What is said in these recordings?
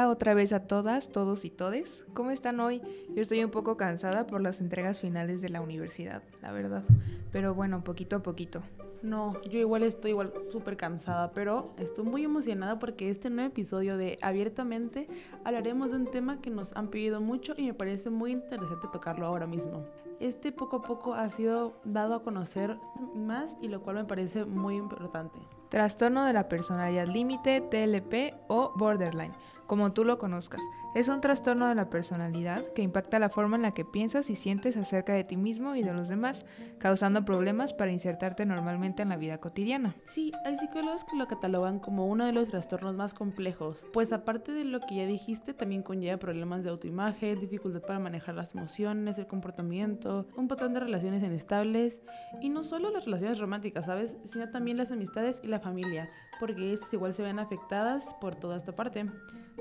Hola otra vez a todas, todos y todes. ¿Cómo están hoy? Yo estoy un poco cansada por las entregas finales de la universidad, la verdad. Pero bueno, poquito a poquito. No, yo igual estoy igual súper cansada, pero estoy muy emocionada porque este nuevo episodio de Abiertamente hablaremos de un tema que nos han pedido mucho y me parece muy interesante tocarlo ahora mismo. Este poco a poco ha sido dado a conocer más y lo cual me parece muy importante. Trastorno de la personalidad límite, TLP o borderline, como tú lo conozcas. Es un trastorno de la personalidad que impacta la forma en la que piensas y sientes acerca de ti mismo y de los demás, causando problemas para insertarte normalmente en la vida cotidiana. Sí, hay psicólogos que lo catalogan como uno de los trastornos más complejos, pues aparte de lo que ya dijiste, también conlleva problemas de autoimagen, dificultad para manejar las emociones, el comportamiento, un patrón de relaciones inestables y no solo las relaciones románticas, ¿sabes? Sino también las amistades y la familia, porque estas igual se ven afectadas por toda esta parte.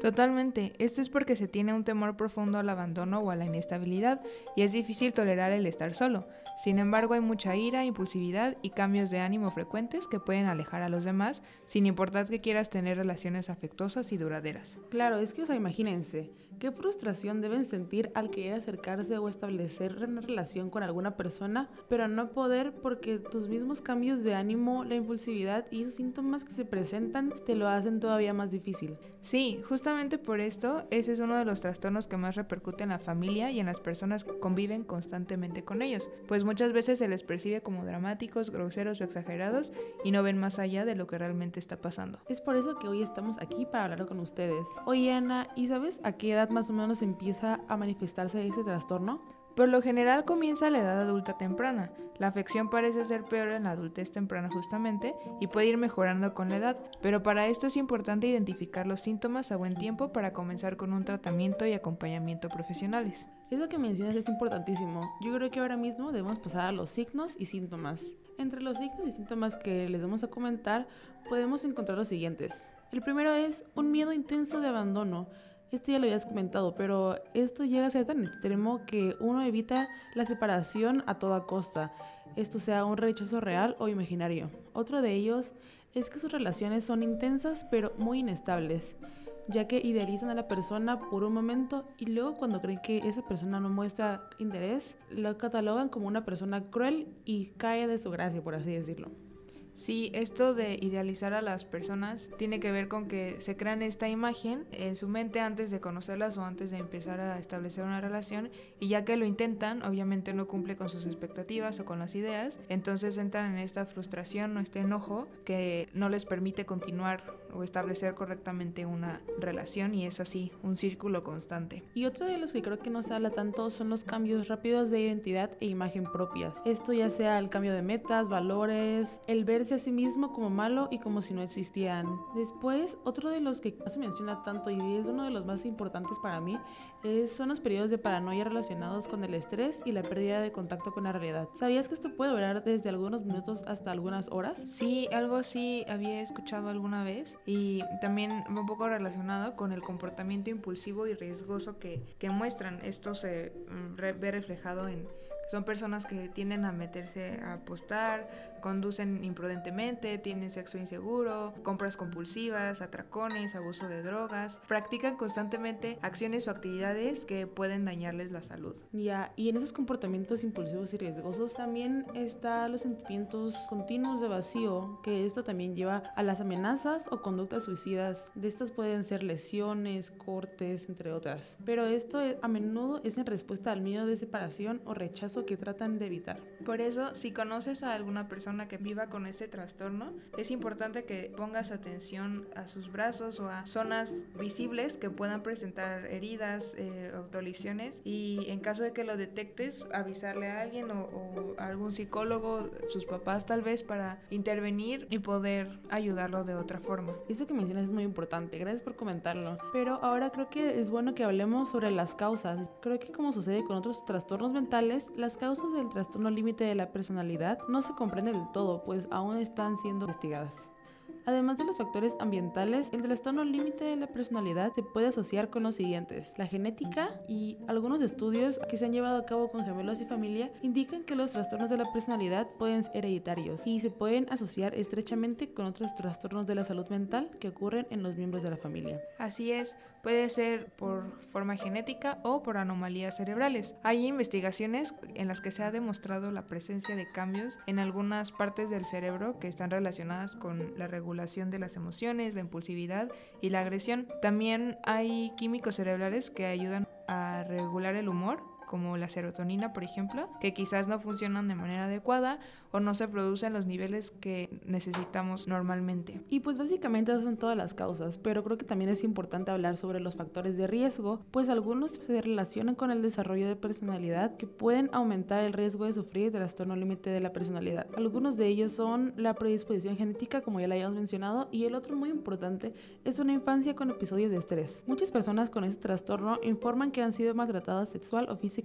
Totalmente. Esto es porque se tiene un temor profundo al abandono o a la inestabilidad y es difícil tolerar el estar solo. Sin embargo, hay mucha ira, impulsividad y cambios de ánimo frecuentes que pueden alejar a los demás, sin importar que quieras tener relaciones afectuosas y duraderas. Claro, es que, o sea, imagínense, qué frustración deben sentir al querer acercarse o establecer una relación con alguna persona, pero no poder porque tus mismos cambios de ánimo, la impulsividad y esos síntomas que se presentan te lo hacen todavía más difícil. Sí, justamente por esto, ese es uno de los trastornos que más repercute en la familia y en las personas que conviven constantemente con ellos, pues muchas veces se les percibe como dramáticos, groseros o exagerados y no ven más allá de lo que realmente está pasando. Es por eso que hoy estamos aquí para hablar con ustedes. Oye Ana, ¿y sabes a qué edad más o menos empieza a manifestarse ese trastorno? Por lo general comienza a la edad adulta temprana. La afección parece ser peor en la adultez temprana justamente y puede ir mejorando con la edad, pero para esto es importante identificar los síntomas a buen tiempo para comenzar con un tratamiento y acompañamiento profesionales. Eso que mencionas es importantísimo. Yo creo que ahora mismo debemos pasar a los signos y síntomas. Entre los signos y síntomas que les vamos a comentar podemos encontrar los siguientes. El primero es un miedo intenso de abandono. Este ya lo habías comentado, pero esto llega a ser tan extremo que uno evita la separación a toda costa, esto sea un rechazo real o imaginario. Otro de ellos es que sus relaciones son intensas pero muy inestables, ya que idealizan a la persona por un momento y luego cuando creen que esa persona no muestra interés, lo catalogan como una persona cruel y cae de su gracia, por así decirlo. Sí, esto de idealizar a las personas tiene que ver con que se crean esta imagen en su mente antes de conocerlas o antes de empezar a establecer una relación y ya que lo intentan, obviamente no cumple con sus expectativas o con las ideas, entonces entran en esta frustración o este enojo que no les permite continuar o establecer correctamente una relación y es así, un círculo constante. Y otro de los que creo que no se habla tanto son los cambios rápidos de identidad e imagen propias. Esto ya sea el cambio de metas, valores, el verse a sí mismo como malo y como si no existían. Después, otro de los que no se menciona tanto y es uno de los más importantes para mí es, son los periodos de paranoia relacionados con el estrés y la pérdida de contacto con la realidad. ¿Sabías que esto puede durar desde algunos minutos hasta algunas horas? Sí, algo así había escuchado alguna vez y también un poco relacionado con el comportamiento impulsivo y riesgoso que, que muestran. Esto se mm, ve reflejado en son personas que tienden a meterse a apostar, conducen imprudentemente, tienen sexo inseguro, compras compulsivas, atracones, abuso de drogas, practican constantemente acciones o actividades que pueden dañarles la salud. Ya, y en esos comportamientos impulsivos y riesgosos también están los sentimientos continuos de vacío, que esto también lleva a las amenazas o conductas suicidas. De estas pueden ser lesiones, cortes, entre otras. Pero esto a menudo es en respuesta al miedo de separación o rechazo que tratan de evitar. Por eso, si conoces a alguna persona que viva con este trastorno, es importante que pongas atención a sus brazos o a zonas visibles que puedan presentar heridas eh, o lesiones y en caso de que lo detectes, avisarle a alguien o, o a algún psicólogo, sus papás tal vez, para intervenir y poder ayudarlo de otra forma. Eso que mencionas es muy importante, gracias por comentarlo. Pero ahora creo que es bueno que hablemos sobre las causas. Creo que como sucede con otros trastornos mentales, las causas del trastorno límite de la personalidad no se comprenden todo, pues aún están siendo investigadas. Además de los factores ambientales, el trastorno límite de la personalidad se puede asociar con los siguientes. La genética y algunos estudios que se han llevado a cabo con gemelos y familia indican que los trastornos de la personalidad pueden ser hereditarios y se pueden asociar estrechamente con otros trastornos de la salud mental que ocurren en los miembros de la familia. Así es, puede ser por forma genética o por anomalías cerebrales. Hay investigaciones en las que se ha demostrado la presencia de cambios en algunas partes del cerebro que están relacionadas con la regulación de las emociones, la impulsividad y la agresión. También hay químicos cerebrales que ayudan a regular el humor como la serotonina, por ejemplo, que quizás no funcionan de manera adecuada o no se producen los niveles que necesitamos normalmente. Y pues básicamente esas son todas las causas, pero creo que también es importante hablar sobre los factores de riesgo, pues algunos se relacionan con el desarrollo de personalidad que pueden aumentar el riesgo de sufrir trastorno límite de la personalidad. Algunos de ellos son la predisposición genética, como ya la habíamos mencionado, y el otro muy importante es una infancia con episodios de estrés. Muchas personas con este trastorno informan que han sido maltratadas sexual o físicamente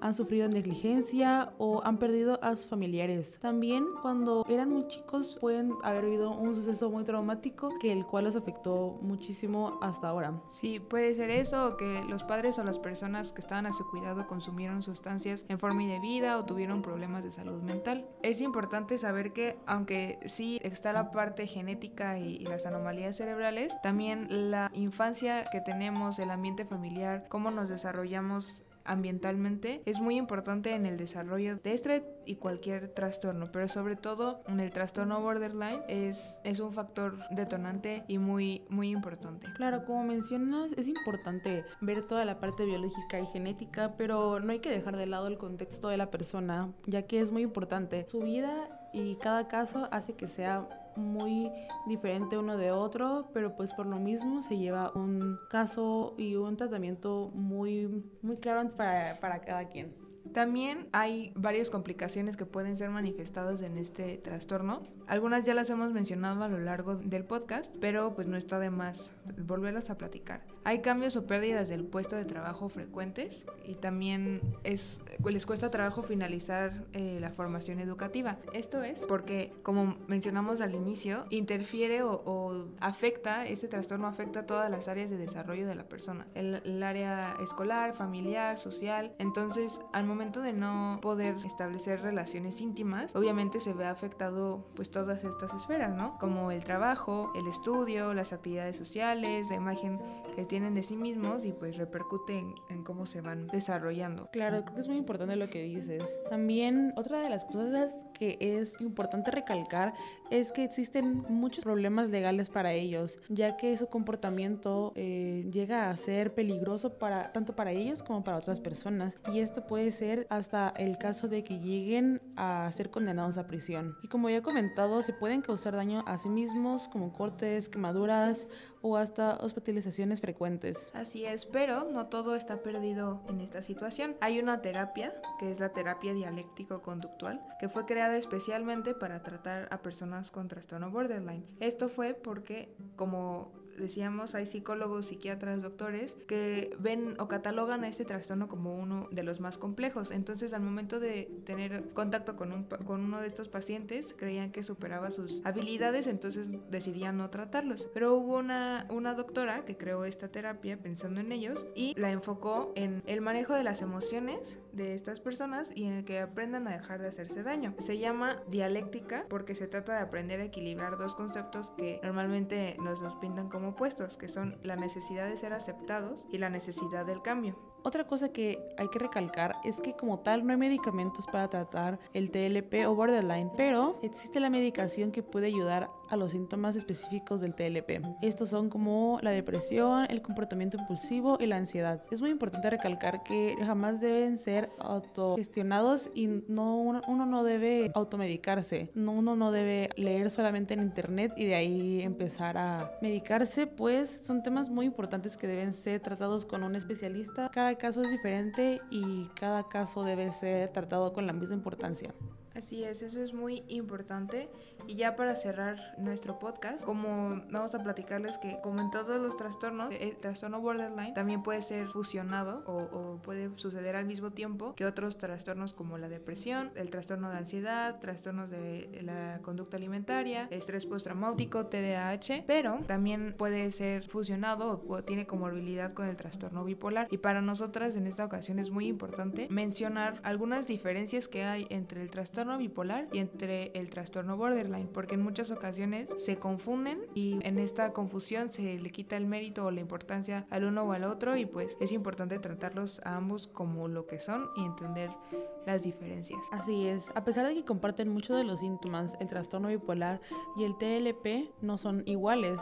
han sufrido negligencia o han perdido a sus familiares. También cuando eran muy chicos pueden haber vivido un suceso muy traumático que el cual los afectó muchísimo hasta ahora. Sí, puede ser eso que los padres o las personas que estaban a su cuidado consumieron sustancias en forma indebida o tuvieron problemas de salud mental. Es importante saber que aunque sí está la parte genética y, y las anomalías cerebrales, también la infancia que tenemos, el ambiente familiar, cómo nos desarrollamos ambientalmente es muy importante en el desarrollo de este y cualquier trastorno, pero sobre todo en el trastorno borderline es, es un factor detonante y muy, muy importante. Claro, como mencionas, es importante ver toda la parte biológica y genética, pero no hay que dejar de lado el contexto de la persona, ya que es muy importante. Su vida y cada caso hace que sea muy diferente uno de otro, pero pues por lo mismo se lleva un caso y un tratamiento muy, muy claro para, para cada quien. También hay varias complicaciones que pueden ser manifestadas en este trastorno. Algunas ya las hemos mencionado a lo largo del podcast, pero pues no está de más volverlas a platicar. Hay cambios o pérdidas del puesto de trabajo frecuentes y también es, les cuesta trabajo finalizar eh, la formación educativa. Esto es porque, como mencionamos al inicio, interfiere o, afecta, este trastorno afecta todas las áreas de desarrollo de la persona. El, el área escolar, familiar, social. Entonces, al momento de no poder establecer relaciones íntimas, obviamente se ve afectado pues todas estas esferas, ¿no? Como el trabajo, el estudio, las actividades sociales, la imagen que tienen de sí mismos y pues repercuten en cómo se van desarrollando. Claro, creo que es muy importante lo que dices. También otra de las cosas que es importante recalcar es que existen muchos problemas legales para ellos, ya que su comportamiento eh, llega a ser peligroso para tanto para ellos como para otras personas y esto puede ser hasta el caso de que lleguen a ser condenados a prisión. Y como ya he comentado, se pueden causar daño a sí mismos como cortes, quemaduras o hasta hospitalizaciones frecuentes. Así es, pero no todo está perdido en esta situación. Hay una terapia, que es la terapia dialéctico-conductual, que fue creada especialmente para tratar a personas con trastorno borderline. Esto fue porque, como decíamos, hay psicólogos, psiquiatras, doctores que ven o catalogan a este trastorno como uno de los más complejos. Entonces, al momento de tener contacto con, un, con uno de estos pacientes, creían que superaba sus habilidades, entonces decidían no tratarlos. Pero hubo una, una doctora que creó esta terapia pensando en ellos y la enfocó en el manejo de las emociones de estas personas y en el que aprendan a dejar de hacerse daño. Se llama dialéctica porque se trata de aprender a equilibrar dos conceptos que normalmente nos los pintan como opuestos, que son la necesidad de ser aceptados y la necesidad del cambio. Otra cosa que hay que recalcar es que como tal no hay medicamentos para tratar el TLP o borderline, pero existe la medicación que puede ayudar a los síntomas específicos del TLP. Estos son como la depresión, el comportamiento impulsivo y la ansiedad. Es muy importante recalcar que jamás deben ser autogestionados y no, uno, no debe automedicarse. No, uno no debe leer solamente en internet y de ahí empezar a medicarse, pues son temas muy importantes que deben ser tratados con un especialista. Cada caso es diferente y cada caso debe ser tratado con la misma importancia. Así es, eso es muy importante. Y ya para cerrar nuestro podcast, como vamos a platicarles que como en todos los trastornos, el trastorno borderline también puede ser fusionado o, o puede suceder al mismo tiempo que otros trastornos como la depresión, el trastorno de ansiedad, trastornos de la conducta alimentaria, estrés postraumático, TDAH, pero también puede ser fusionado o tiene comorbilidad con el trastorno bipolar. Y para nosotras en esta ocasión es muy importante mencionar algunas diferencias que hay entre el trastorno bipolar y entre el trastorno borderline, porque en muchas ocasiones se confunden y en esta confusión se le quita el mérito o la importancia al uno o al otro y pues es importante tratarlos a ambos como lo que son y entender las diferencias. Así es, a pesar de que comparten muchos de los síntomas, el trastorno bipolar y el TLP no son iguales.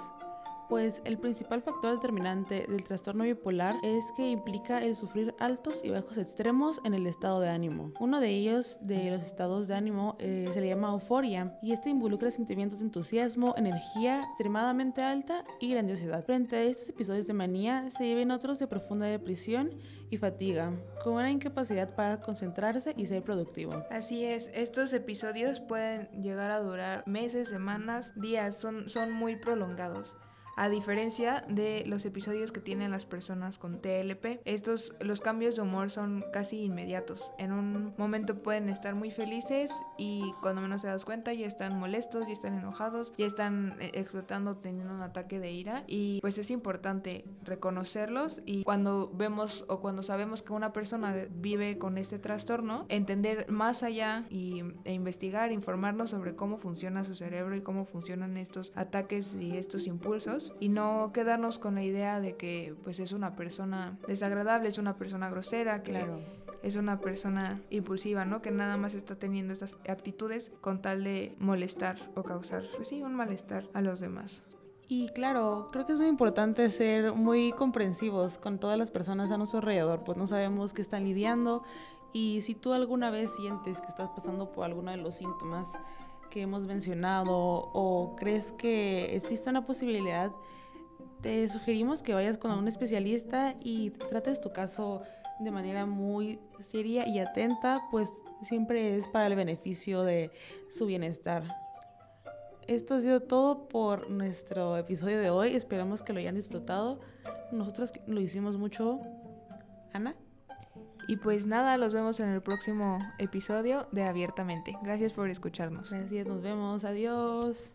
Pues el principal factor determinante del trastorno bipolar es que implica el sufrir altos y bajos extremos en el estado de ánimo. Uno de ellos, de los estados de ánimo, eh, se le llama euforia y este involucra sentimientos de entusiasmo, energía extremadamente alta y grandiosidad. Frente a estos episodios de manía se lleven otros de profunda depresión y fatiga, con una incapacidad para concentrarse y ser productivo. Así es, estos episodios pueden llegar a durar meses, semanas, días, son, son muy prolongados a diferencia de los episodios que tienen las personas con TLP. Estos, los cambios de humor son casi inmediatos. En un momento pueden estar muy felices y cuando menos se das cuenta ya están molestos, ya están enojados, ya están eh, explotando, teniendo un ataque de ira y pues es importante reconocerlos y cuando vemos o cuando sabemos que una persona vive con este trastorno, entender más allá y, e investigar, informarnos sobre cómo funciona su cerebro y cómo funcionan estos ataques y estos impulsos y no quedarnos con la idea de que pues es una persona desagradable, es una persona grosera, que es una persona impulsiva, ¿no? Que nada más está teniendo estas actitudes con tal de molestar o causar, pues sí, un malestar a los demás. Y claro, creo que es muy importante ser muy comprensivos con todas las personas a nuestro alrededor, pues no sabemos qué están lidiando y si tú alguna vez sientes que estás pasando por alguno de los síntomas, que hemos mencionado o crees que existe una posibilidad, te sugerimos que vayas con un especialista y trates tu caso de manera muy seria y atenta, pues siempre es para el beneficio de su bienestar. Esto ha sido todo por nuestro episodio de hoy. Esperamos que lo hayan disfrutado. Nosotros lo hicimos mucho. Ana. Y pues nada, los vemos en el próximo episodio de Abiertamente. Gracias por escucharnos. Gracias, nos vemos. Adiós.